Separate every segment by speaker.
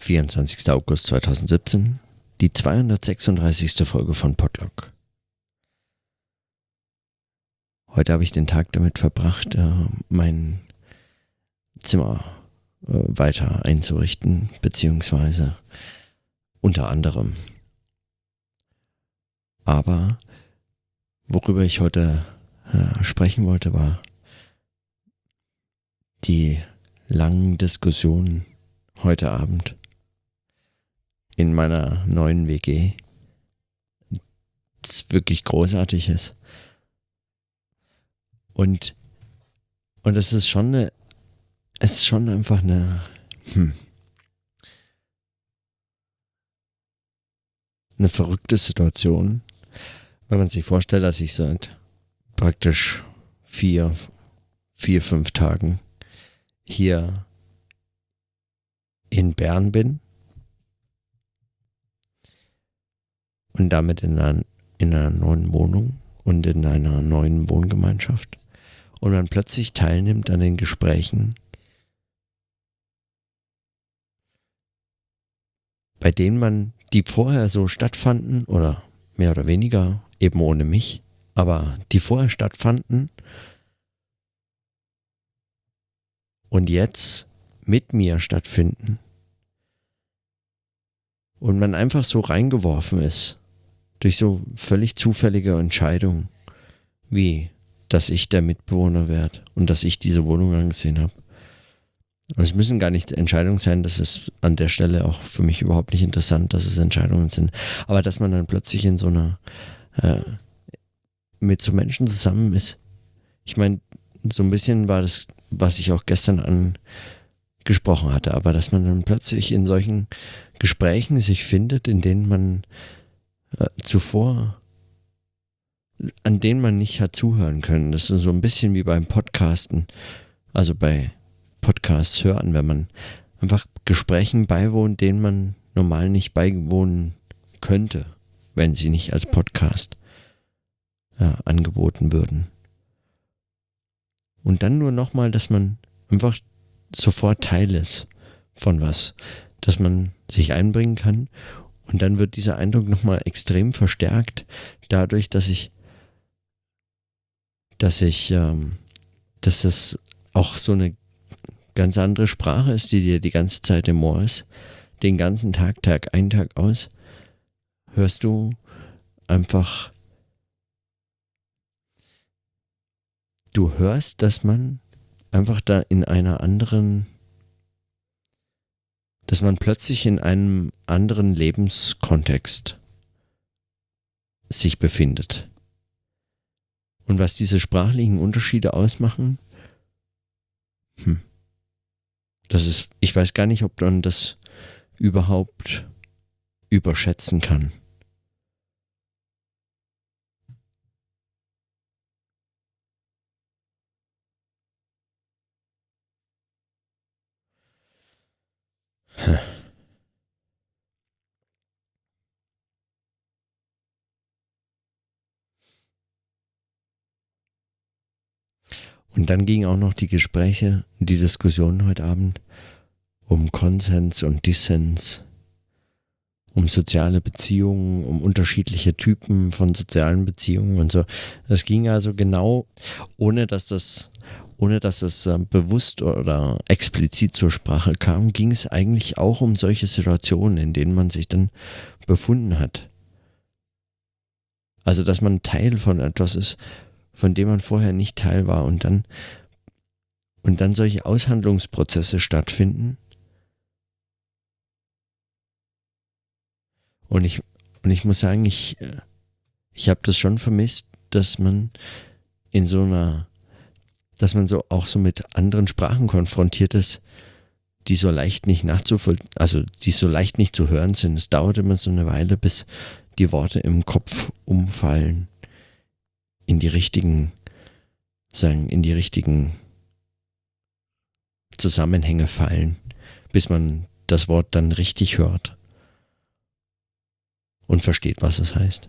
Speaker 1: 24. August 2017, die 236. Folge von Podlog. Heute habe ich den Tag damit verbracht, äh, mein Zimmer äh, weiter einzurichten, beziehungsweise unter anderem. Aber worüber ich heute äh, sprechen wollte, war die langen Diskussionen heute Abend in meiner neuen WG, das wirklich großartig ist. Und, und es ist schon eine, es ist schon einfach eine, hm, eine verrückte Situation, wenn man sich vorstellt, dass ich seit praktisch vier, vier, fünf Tagen hier in Bern bin und damit in einer, in einer neuen Wohnung und in einer neuen Wohngemeinschaft. Und man plötzlich teilnimmt an den Gesprächen, bei denen man, die vorher so stattfanden oder mehr oder weniger eben ohne mich, aber die vorher stattfanden und jetzt mit mir stattfinden und man einfach so reingeworfen ist durch so völlig zufällige Entscheidungen, wie dass ich der Mitbewohner werde und dass ich diese Wohnung angesehen habe. Also es müssen gar nicht Entscheidungen sein, das ist an der Stelle auch für mich überhaupt nicht interessant, dass es Entscheidungen sind. Aber dass man dann plötzlich in so einer äh, mit so Menschen zusammen ist. Ich meine, so ein bisschen war das, was ich auch gestern angesprochen hatte, aber dass man dann plötzlich in solchen Gesprächen sich findet, in denen man äh, zuvor, an denen man nicht hat zuhören können. Das ist so ein bisschen wie beim Podcasten, also bei Podcasts hören, wenn man einfach Gesprächen beiwohnt, denen man normal nicht beiwohnen könnte, wenn sie nicht als Podcast äh, angeboten würden. Und dann nur nochmal, dass man einfach sofort Teil ist von was, dass man sich einbringen kann und dann wird dieser Eindruck nochmal extrem verstärkt dadurch, dass ich, dass ich, ähm, dass das auch so eine ganz andere Sprache ist, die dir die ganze Zeit im Ohr ist. Den ganzen Tag, Tag ein, Tag aus, hörst du einfach, du hörst, dass man einfach da in einer anderen dass man plötzlich in einem anderen Lebenskontext sich befindet. Und was diese sprachlichen Unterschiede ausmachen, hm, das ist, ich weiß gar nicht, ob man das überhaupt überschätzen kann. Und dann gingen auch noch die Gespräche, die Diskussionen heute Abend um Konsens und Dissens, um soziale Beziehungen, um unterschiedliche Typen von sozialen Beziehungen und so. Das ging also genau, ohne dass das ohne dass es äh, bewusst oder explizit zur Sprache kam, ging es eigentlich auch um solche Situationen, in denen man sich dann befunden hat. Also, dass man Teil von etwas ist, von dem man vorher nicht Teil war und dann und dann solche Aushandlungsprozesse stattfinden. Und ich und ich muss sagen, ich äh, ich habe das schon vermisst, dass man in so einer dass man so auch so mit anderen Sprachen konfrontiert ist, die so leicht nicht nachzuvoll, also die so leicht nicht zu hören sind. Es dauert immer so eine Weile, bis die Worte im Kopf umfallen, in die richtigen, sagen, in die richtigen Zusammenhänge fallen, bis man das Wort dann richtig hört und versteht, was es heißt.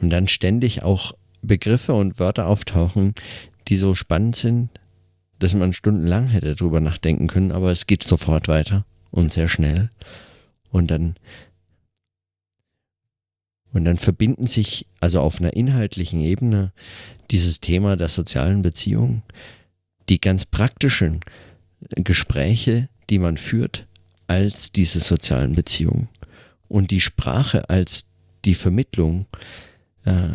Speaker 1: Und dann ständig auch Begriffe und Wörter auftauchen, die so spannend sind, dass man stundenlang hätte drüber nachdenken können, aber es geht sofort weiter und sehr schnell. Und dann und dann verbinden sich also auf einer inhaltlichen Ebene dieses Thema der sozialen Beziehung, die ganz praktischen Gespräche, die man führt, als diese sozialen Beziehungen und die Sprache als die Vermittlung äh,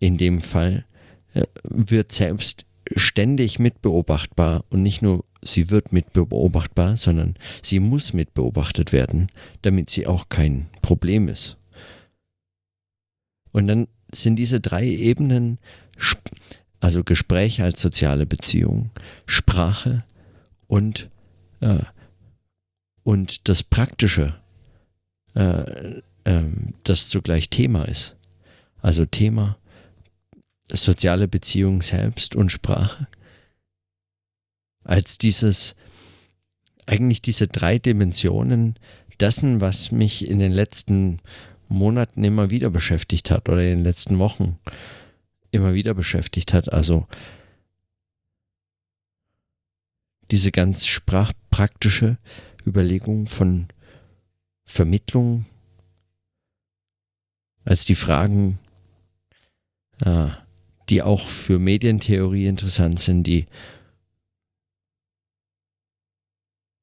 Speaker 1: in dem Fall äh, wird selbst ständig mitbeobachtbar und nicht nur sie wird mitbeobachtbar, sondern sie muss mitbeobachtet werden, damit sie auch kein Problem ist. Und dann sind diese drei Ebenen, also Gespräch als soziale Beziehung, Sprache und, äh, und das Praktische, äh, äh, das zugleich Thema ist. Also Thema, soziale Beziehung selbst und Sprache. Als dieses, eigentlich diese drei Dimensionen dessen, was mich in den letzten Monaten immer wieder beschäftigt hat oder in den letzten Wochen immer wieder beschäftigt hat. Also diese ganz sprachpraktische Überlegung von Vermittlung, als die Fragen, äh, die auch für Medientheorie interessant sind, die,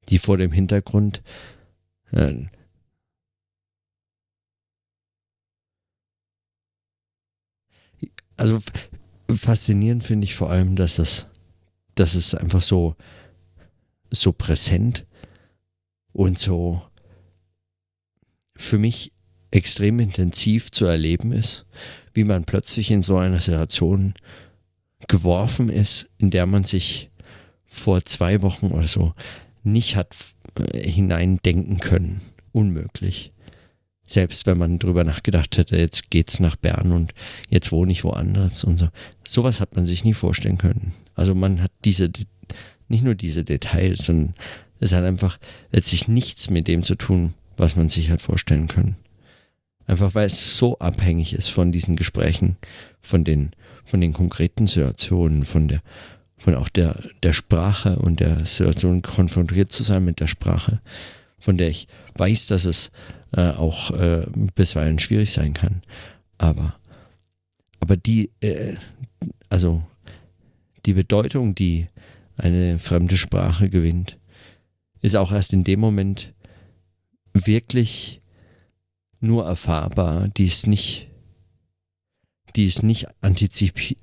Speaker 1: die vor dem Hintergrund äh, also faszinierend finde ich vor allem, dass es, dass es einfach so, so präsent und so für mich extrem intensiv zu erleben ist, wie man plötzlich in so einer Situation geworfen ist, in der man sich vor zwei Wochen oder so nicht hat äh, hineindenken können. Unmöglich. Selbst wenn man drüber nachgedacht hätte, jetzt geht's nach Bern und jetzt wohne ich woanders und so. Sowas hat man sich nie vorstellen können. Also man hat diese, nicht nur diese Details, sondern es hat einfach letztlich nichts mit dem zu tun, was man sich hat vorstellen können. Einfach weil es so abhängig ist von diesen Gesprächen, von den, von den konkreten Situationen, von der, von auch der, der Sprache und der Situation konfrontiert zu sein mit der Sprache, von der ich weiß, dass es äh, auch äh, bisweilen schwierig sein kann. Aber, aber die, äh, also die Bedeutung, die eine fremde Sprache gewinnt, ist auch erst in dem Moment wirklich nur erfahrbar, die ist nicht, die ist nicht antizipi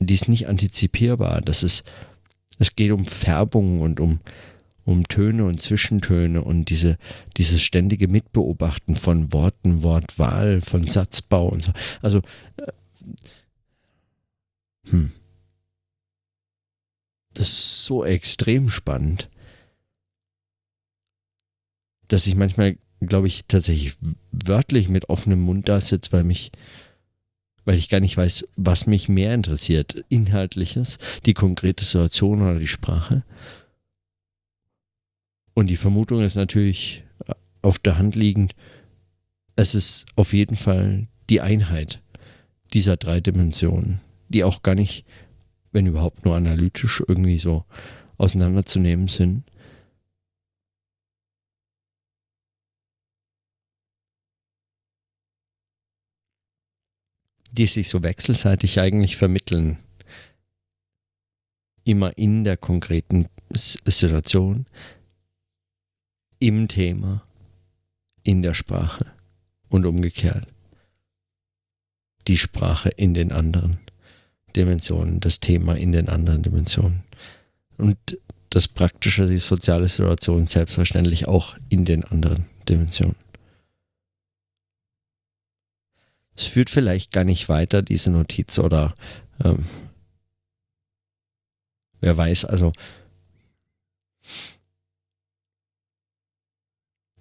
Speaker 1: die ist nicht antizipierbar. Das ist, es geht um Färbung und um um Töne und Zwischentöne und diese, dieses ständige Mitbeobachten von Worten, Wortwahl, von Satzbau und so. Also, äh, hm. Das ist so extrem spannend, dass ich manchmal, glaube ich, tatsächlich wörtlich mit offenem Mund da sitze, weil mich, weil ich gar nicht weiß, was mich mehr interessiert. Inhaltliches, die konkrete Situation oder die Sprache. Und die Vermutung ist natürlich auf der Hand liegend, es ist auf jeden Fall die Einheit dieser drei Dimensionen, die auch gar nicht, wenn überhaupt nur analytisch irgendwie so auseinanderzunehmen sind. Die sich so wechselseitig eigentlich vermitteln. Immer in der konkreten Situation, im Thema, in der Sprache und umgekehrt. Die Sprache in den anderen Dimensionen, das Thema in den anderen Dimensionen. Und das Praktische, die soziale Situation selbstverständlich auch in den anderen Dimensionen. Es führt vielleicht gar nicht weiter, diese Notiz, oder ähm, wer weiß, also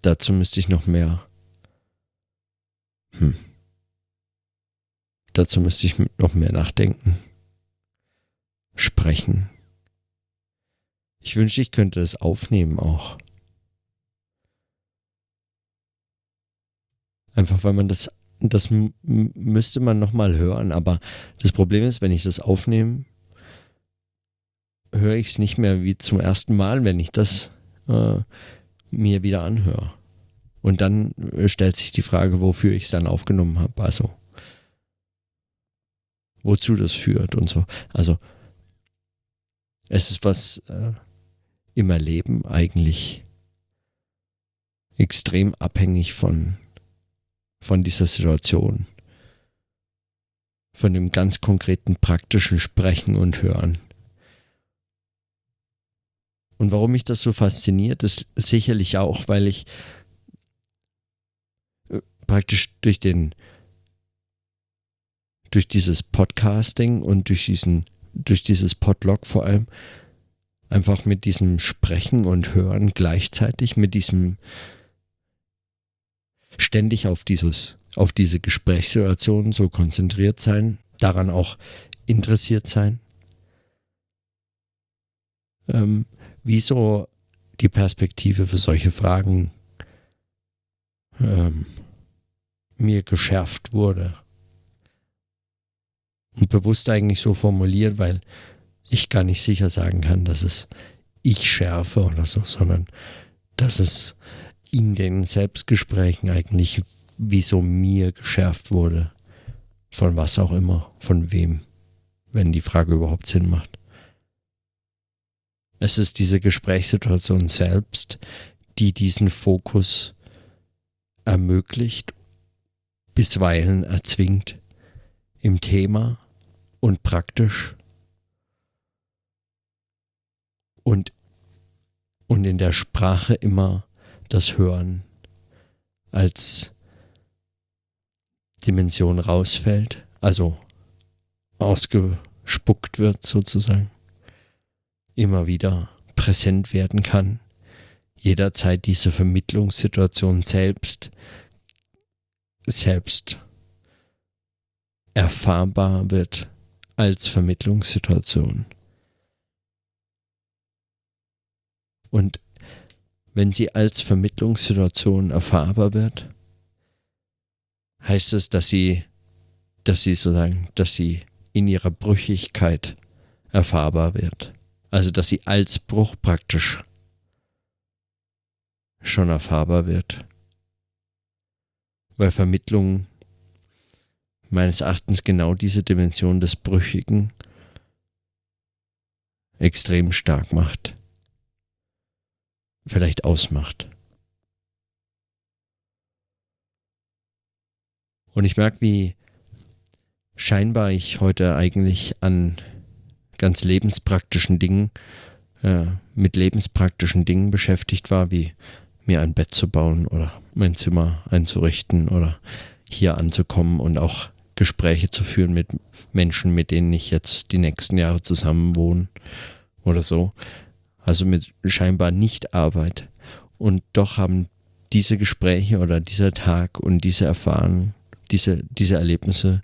Speaker 1: Dazu müsste ich noch mehr. Hm. Dazu müsste ich noch mehr nachdenken. Sprechen. Ich wünschte, ich könnte das aufnehmen auch. Einfach weil man das, das müsste man nochmal hören. Aber das Problem ist, wenn ich das aufnehme, höre ich es nicht mehr wie zum ersten Mal, wenn ich das äh, mir wieder anhöre. Und dann äh, stellt sich die Frage, wofür ich es dann aufgenommen habe. Also, wozu das führt und so. Also, es ist was äh, im Erleben eigentlich extrem abhängig von, von dieser Situation. Von dem ganz konkreten praktischen Sprechen und Hören. Und warum mich das so fasziniert, ist sicherlich auch, weil ich praktisch durch den durch dieses Podcasting und durch diesen durch dieses Podlog vor allem einfach mit diesem Sprechen und Hören gleichzeitig mit diesem ständig auf dieses auf diese Gesprächssituation so konzentriert sein, daran auch interessiert sein. Ähm, wieso die Perspektive für solche Fragen ähm, mir geschärft wurde. Und bewusst eigentlich so formuliert, weil ich gar nicht sicher sagen kann, dass es ich schärfe oder so, sondern dass es in den Selbstgesprächen eigentlich wieso mir geschärft wurde. Von was auch immer, von wem, wenn die Frage überhaupt Sinn macht. Es ist diese Gesprächssituation selbst, die diesen Fokus ermöglicht, bisweilen erzwingt im Thema und praktisch und, und in der Sprache immer das Hören als Dimension rausfällt, also ausgespuckt wird sozusagen immer wieder präsent werden kann, jederzeit diese Vermittlungssituation selbst, selbst erfahrbar wird als Vermittlungssituation. Und wenn sie als Vermittlungssituation erfahrbar wird, heißt es, dass sie, dass sie sozusagen, dass sie in ihrer Brüchigkeit erfahrbar wird. Also, dass sie als Bruch praktisch schon erfahrbar wird. Weil Vermittlung meines Erachtens genau diese Dimension des Brüchigen extrem stark macht. Vielleicht ausmacht. Und ich merke, wie scheinbar ich heute eigentlich an ganz lebenspraktischen Dingen, äh, mit lebenspraktischen Dingen beschäftigt war, wie mir ein Bett zu bauen oder mein Zimmer einzurichten oder hier anzukommen und auch Gespräche zu führen mit Menschen, mit denen ich jetzt die nächsten Jahre zusammen wohne oder so. Also mit scheinbar nicht Arbeit. Und doch haben diese Gespräche oder dieser Tag und diese Erfahrungen, diese, diese Erlebnisse,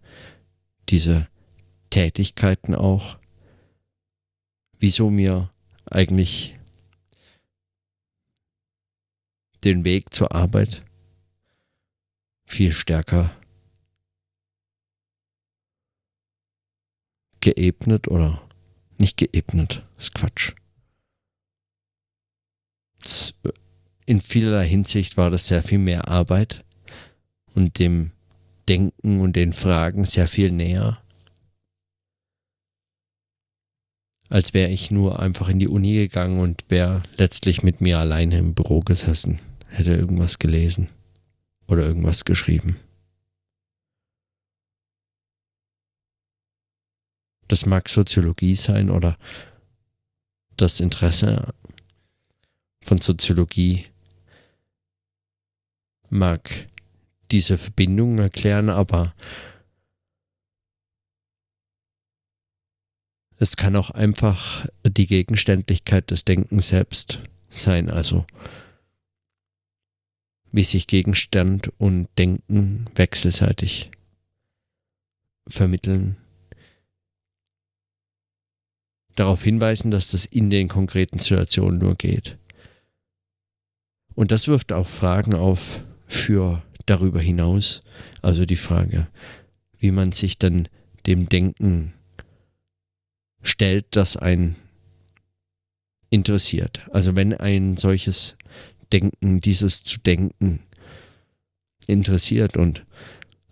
Speaker 1: diese Tätigkeiten auch wieso mir eigentlich den Weg zur Arbeit viel stärker geebnet oder nicht geebnet, ist Quatsch. In vielerlei Hinsicht war das sehr viel mehr Arbeit und dem Denken und den Fragen sehr viel näher als wäre ich nur einfach in die Uni gegangen und wäre letztlich mit mir alleine im Büro gesessen, hätte irgendwas gelesen oder irgendwas geschrieben. Das mag Soziologie sein oder das Interesse von Soziologie mag diese Verbindung erklären, aber Es kann auch einfach die Gegenständlichkeit des Denkens selbst sein, also wie sich Gegenstand und Denken wechselseitig vermitteln. Darauf hinweisen, dass das in den konkreten Situationen nur geht. Und das wirft auch Fragen auf für darüber hinaus, also die Frage, wie man sich dann dem Denken stellt, das ein interessiert. Also wenn ein solches Denken, dieses zu denken interessiert und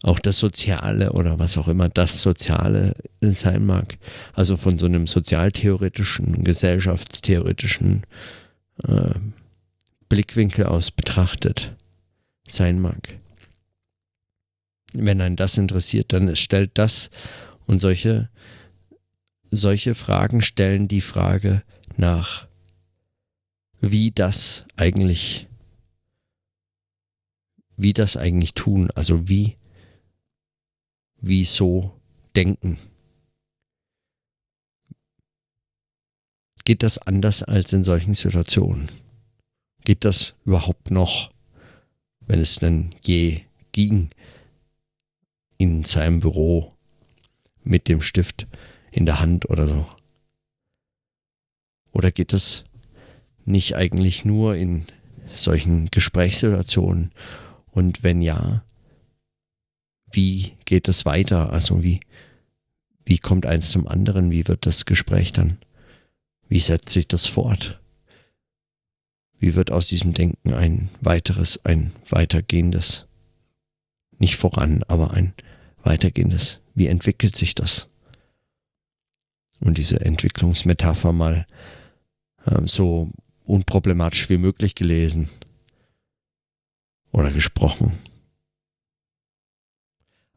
Speaker 1: auch das Soziale oder was auch immer das Soziale sein mag, also von so einem sozialtheoretischen, gesellschaftstheoretischen äh, Blickwinkel aus betrachtet sein mag. Wenn einen das interessiert, dann stellt das und solche, solche Fragen stellen die Frage nach, wie das eigentlich, wie das eigentlich tun, also wie, wie so denken. Geht das anders als in solchen Situationen? Geht das überhaupt noch, wenn es denn je ging, in seinem Büro mit dem Stift in der Hand oder so? Oder geht es nicht eigentlich nur in solchen Gesprächssituationen? Und wenn ja, wie geht es weiter? Also wie, wie kommt eins zum anderen? Wie wird das Gespräch dann? Wie setzt sich das fort? Wie wird aus diesem Denken ein weiteres, ein weitergehendes, nicht voran, aber ein weitergehendes? Wie entwickelt sich das? Und diese Entwicklungsmetapher mal äh, so unproblematisch wie möglich gelesen oder gesprochen.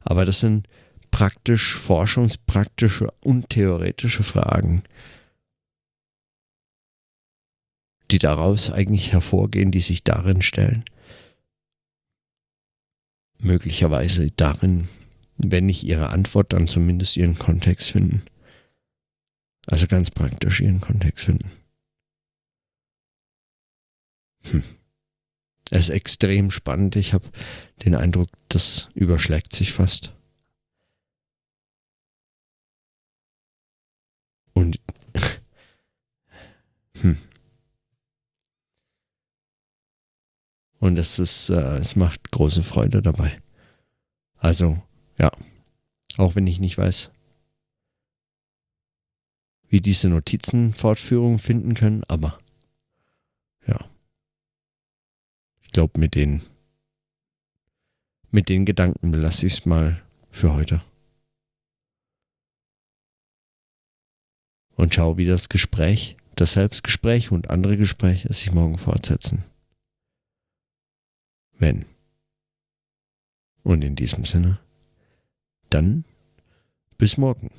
Speaker 1: Aber das sind praktisch forschungspraktische und theoretische Fragen, die daraus eigentlich hervorgehen, die sich darin stellen. Möglicherweise darin, wenn nicht ihre Antwort, dann zumindest ihren Kontext finden. Also ganz praktisch ihren Kontext finden. Hm. Es ist extrem spannend. Ich habe den Eindruck, das überschlägt sich fast. Und hm. Und es ist, äh, es macht große Freude dabei. Also, ja. Auch wenn ich nicht weiß, wie diese Notizen Fortführung finden können, aber ja. Ich glaube, mit den, mit den Gedanken belasse ich es mal für heute. Und schau, wie das Gespräch, das Selbstgespräch und andere Gespräche sich morgen fortsetzen wenn. Und in diesem Sinne, dann bis morgen.